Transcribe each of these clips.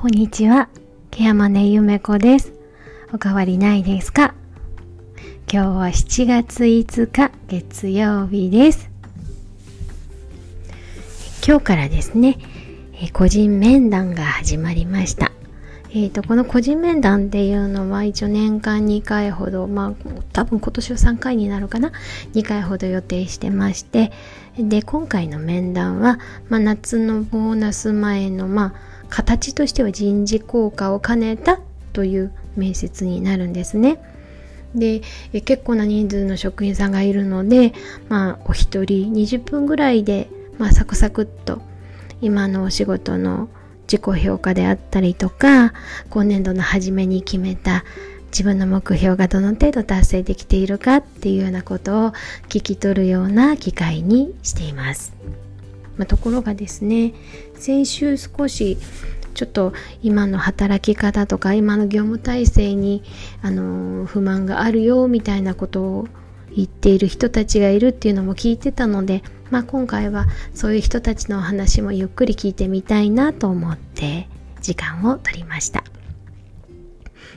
こんにちは。ケアマネゆめこです。おかわりないですか？今日は7月5日月曜日です。今日からですね、え個人面談が始まりました。えー、とこの個人面談っていうのは一応年間2回ほどまあ多分今年は3回になるかな？2回ほど予定してましてで今回の面談は、まあ、夏のボーナス前のまあ形としては人事効果を兼ねたという面接になるんですね。で結構な人数の職員さんがいるので、まあ、お一人20分ぐらいで、まあ、サクサクっと今のお仕事の自己評価であったりとか今年度の初めに決めた自分の目標がどの程度達成できているかっていうようなことを聞き取るような機会にしています。まあ、ところがですね先週少しちょっと今の働き方とか今の業務体制にあの不満があるよみたいなことを言っている人たちがいるっていうのも聞いてたので、まあ、今回はそういう人たちのお話もゆっくり聞いてみたいなと思って時間を取りました。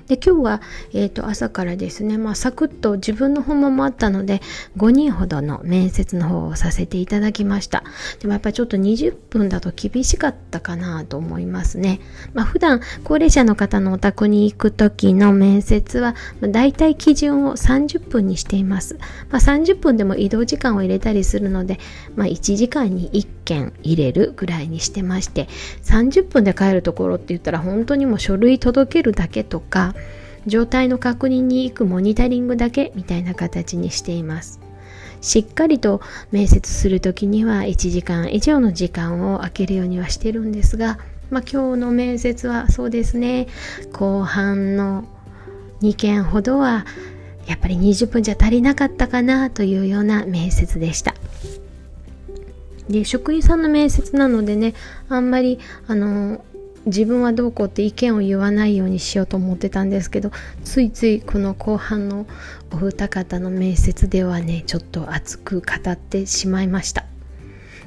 で今日は、えー、と朝からですね、まあ、サクッと自分の訪問もあったので5人ほどの面接の方をさせていただきました。でもやっぱちょっと20分だと厳しかったかなと思いますね、まあ、普段高齢者の方のお宅に行く時の面接は、まあ、大体基準を30分にしています、まあ、30分でも移動時間を入れたりするので、まあ、1時間に1件入れるぐらいにしてまして30分で帰るところって言ったら本当にもう書類届けるだけとか状態の確認に行くモニタリングだけみたいな形にしています。しっかりと面接する時には1時間以上の時間を空けるようにはしてるんですが、まあ、今日の面接はそうですね。後半の2件ほどはやっぱり20分じゃ足りなかったかなというような面接でした。で職員さんの面接なのでねあんまりあの自分はどうこうって意見を言わないようにしようと思ってたんですけどついついこの後半のお二方の面接ではねちょっと熱く語ってしまいました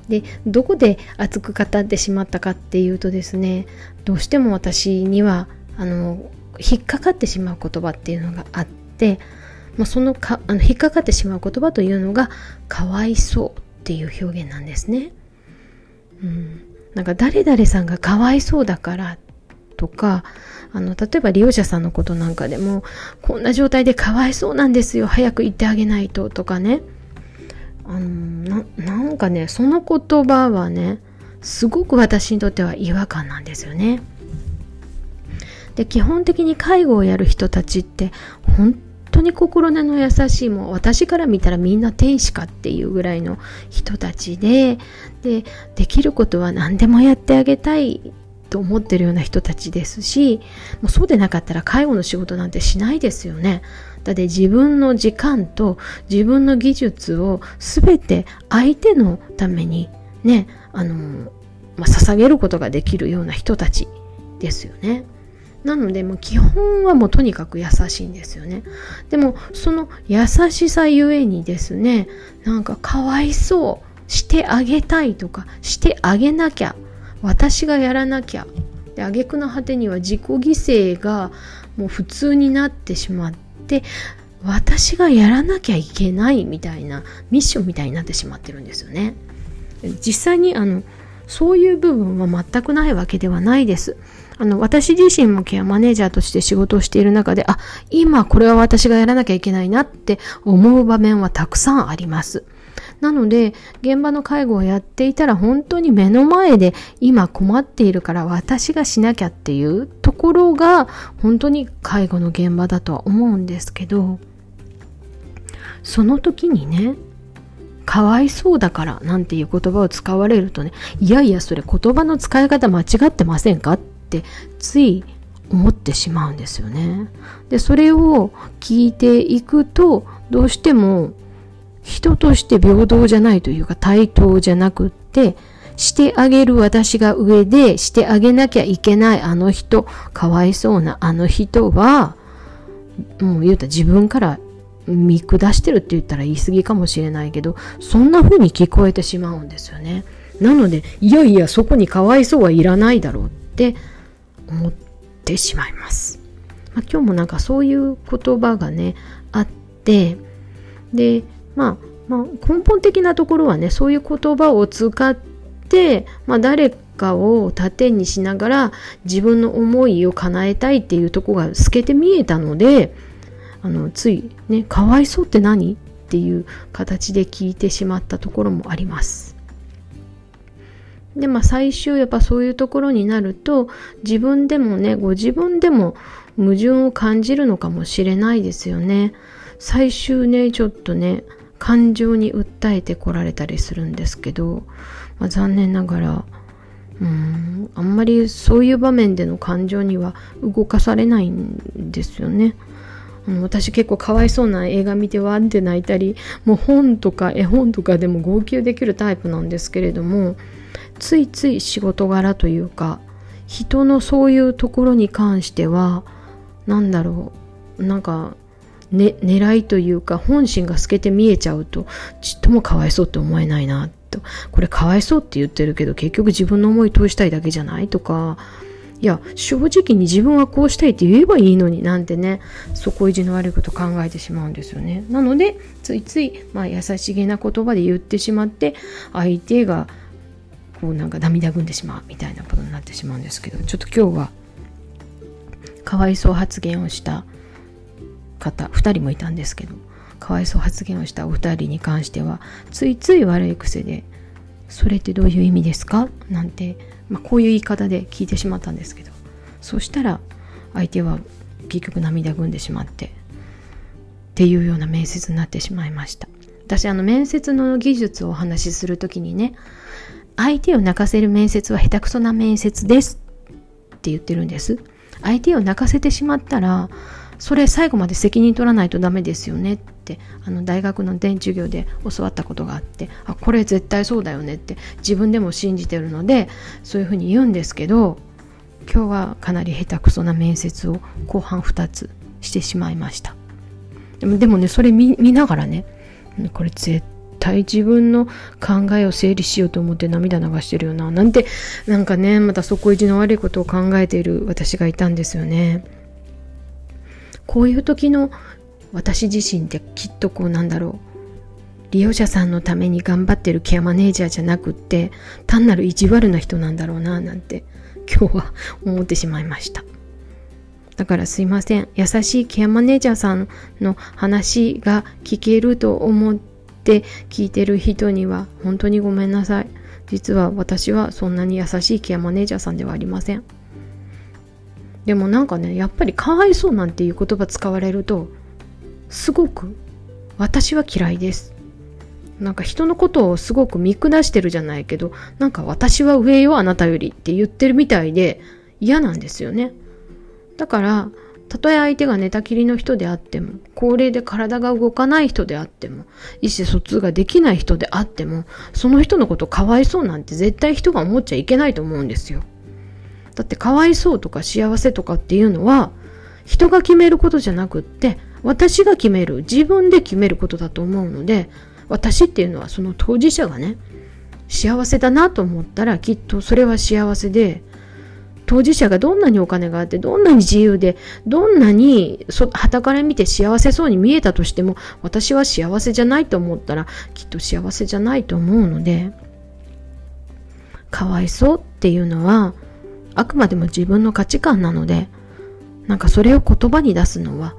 でどこで熱く語ってしまったかっていうとですねどうしても私にはあの引っかかってしまう言葉っていうのがあって、まあ、そのかあの引っかかってしまう言葉というのがかわいそうっていう表現なんですね。うんなんか誰々さんがかわいそうだからとかあの例えば利用者さんのことなんかでもこんな状態でかわいそうなんですよ早く言ってあげないととかねあのななんかねその言葉はねすごく私にとっては違和感なんですよね。で基本的に介護をやる人たちって本当に心根の優しいもう私から見たらみんな天使かっていうぐらいの人たちででできることは何でもやってあげたいと思ってるような人たちですしもうそうでなかったら介護の仕事なんてしないですよね。だって自分の時間と自分の技術を全て相手のためにねあの、まあ、捧げることができるような人たちですよね。なのでもう基本はもうとにかく優しいんですよね。でもその優しさゆえにですねなんかかわいそうしてあげたいとかしてあげなきゃ私がやらなきゃで挙句の果てには自己犠牲がもう普通になってしまって私がやらなきゃいけないみたいなミッションみたいになってしまってるんですよね。実際にあのそういう部分は全くないわけではないです。あの、私自身もケアマネージャーとして仕事をしている中で、あ、今これは私がやらなきゃいけないなって思う場面はたくさんあります。なので、現場の介護をやっていたら本当に目の前で今困っているから私がしなきゃっていうところが本当に介護の現場だとは思うんですけど、その時にね、かわいそうだからなんていう言葉を使われるとね、いやいやそれ言葉の使い方間違ってませんかってつい思ってしまうんですよね。で、それを聞いていくと、どうしても人として平等じゃないというか対等じゃなくって、してあげる私が上で、してあげなきゃいけないあの人、かわいそうなあの人は、もう言うたら自分から見下してるって言ったら言い過ぎかもしれないけど、そんな風に聞こえてしまうんですよね。なので、いやいや、そこにかわいそうはいらないだろうって思ってしまいます。まあ、今日もなんかそういう言葉がねあってで、まあ、まあ根本的なところはねそういう言葉を使って、まあ、誰かを盾にしながら自分の思いを叶えたいっていうとこが透けて見えたのであのついねかわいそうって何？っていう形で聞いてしまったところもあります。でまあ最終やっぱそういうところになると自分でもねご自分でも矛盾を感じるのかもしれないですよね。最終ねちょっとね感情に訴えてこられたりするんですけど、まあ、残念ながらうんあんまりそういう場面での感情には動かされないんですよね。私結構かわいそうな映画見てわって泣いたりもう本とか絵本とかでも号泣できるタイプなんですけれどもついつい仕事柄というか人のそういうところに関しては何だろうなんか、ね、狙いというか本心が透けて見えちゃうとちっともかわいそうって思えないなと。これかわいそうって言ってるけど結局自分の思い通したいだけじゃないとか。いや正直に自分はこうしたいって言えばいいのになんてね底意地の悪いこと考えてしまうんですよね。なのでついつい、まあ、優しげな言葉で言ってしまって相手がこうなんか涙ぐんでしまうみたいなことになってしまうんですけどちょっと今日はかわいそう発言をした方2人もいたんですけどかわいそう発言をしたお二人に関してはついつい悪い癖で「それってどういう意味ですか?」なんて、まあ、こういう言い方で聞いてしまったんですけどそしたら相手は結局涙ぐんでしまってっていうような面接になってしまいました私あの面接の技術をお話しする時にね相手を泣かせる面接は下手くそな面接ですって言ってるんです。相手を泣かせてしまったらそれ最後まで責任取らないとダメですよねってあの大学の電授業で教わったことがあってあこれ絶対そうだよねって自分でも信じてるのでそういうふうに言うんですけど今日はかなり下手くそな面接を後半2つしてしまいました。でもでもねそれ見ながらねこれ絶対自分の考えを整理しようと思って涙流してるよななんてなんかねまた底意地の悪いことを考えている私がいたんですよね。こういう時の私自身ってきっとこうなんだろう。利用者さんのために頑張ってるケアマネージャーじゃなくって単なる意地悪な人なんだろうななんて今日は思ってしまいました。だからすいません。優しいケアマネージャーさんの話が聞けると思ってって聞いてる人には本当にごめんなさい。実は私はそんなに優しいケアマネージャーさんではありません。でもなんかね、やっぱりかわいそうなんていう言葉使われると、すごく私は嫌いです。なんか人のことをすごく見下してるじゃないけど、なんか私は上よあなたよりって言ってるみたいで嫌なんですよね。だから、たとえ相手が寝たきりの人であっても、高齢で体が動かない人であっても、意思疎通ができない人であっても、その人のことかわいそうなんて絶対人が思っちゃいけないと思うんですよ。だってかわいそうとか幸せとかっていうのは、人が決めることじゃなくって、私が決める、自分で決めることだと思うので、私っていうのはその当事者がね、幸せだなと思ったらきっとそれは幸せで、当事者がどんなにお金があって、どんなに自由で、どんなに旗から見て幸せそうに見えたとしても、私は幸せじゃないと思ったら、きっと幸せじゃないと思うので、かわいそうっていうのは、あくまでも自分の価値観なので、なんかそれを言葉に出すのは、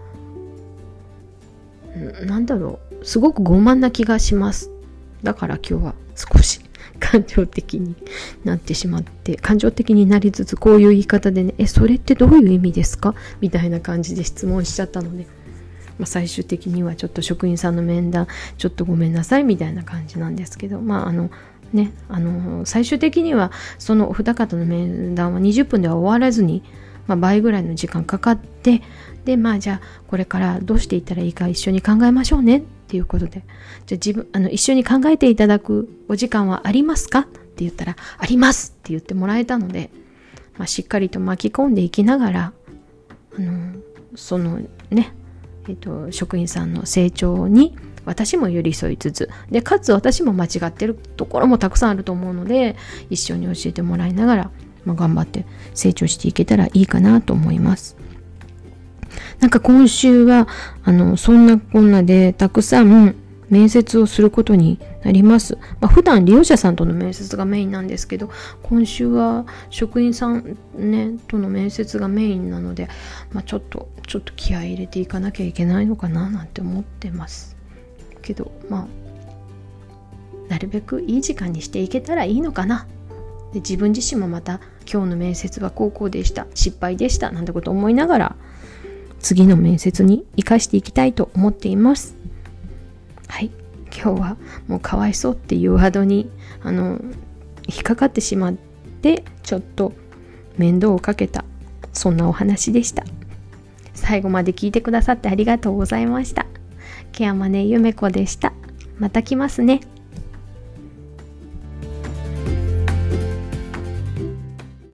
なんだろう、すごく傲慢な気がします。だから今日は少し感情的になってしまって感情的になりつつこういう言い方でね「えそれってどういう意味ですか?」みたいな感じで質問しちゃったので、まあ、最終的にはちょっと職員さんの面談ちょっとごめんなさいみたいな感じなんですけどまああのねあの最終的にはそのお二方の面談は20分では終わらずに、まあ、倍ぐらいの時間かかってでまあじゃあこれからどうしていったらいいか一緒に考えましょうねっていうことで。じゃあ自分あの一緒に考えていただくお時間はありますか？って言ったらありますって言ってもらえたので、まあ、しっかりと巻き込んでいきながらあのそのねえっと、職員さんの成長に私も寄り添いつつでかつ私も間違ってるところもたくさんあると思うので一緒に教えてもらいながらまあ、頑張って成長していけたらいいかなと思います。なんか今週は、あの、そんなこんなでたくさん面接をすることになります。まあ、普段利用者さんとの面接がメインなんですけど、今週は職員さんね、との面接がメインなので、まあ、ちょっと、ちょっと気合い入れていかなきゃいけないのかななんて思ってます。けど、まあ、なるべくいい時間にしていけたらいいのかな。で自分自身もまた今日の面接は高校でした。失敗でした。なんてこと思いながら次の面接に生かしていきたいと思っています。はい。今日はもうかわいそうっていうワードにあの引っかかってしまってちょっと面倒をかけたそんなお話でした。最後まで聞いてくださってありがとうございました。ケアマネゆめこでした。また来ますね。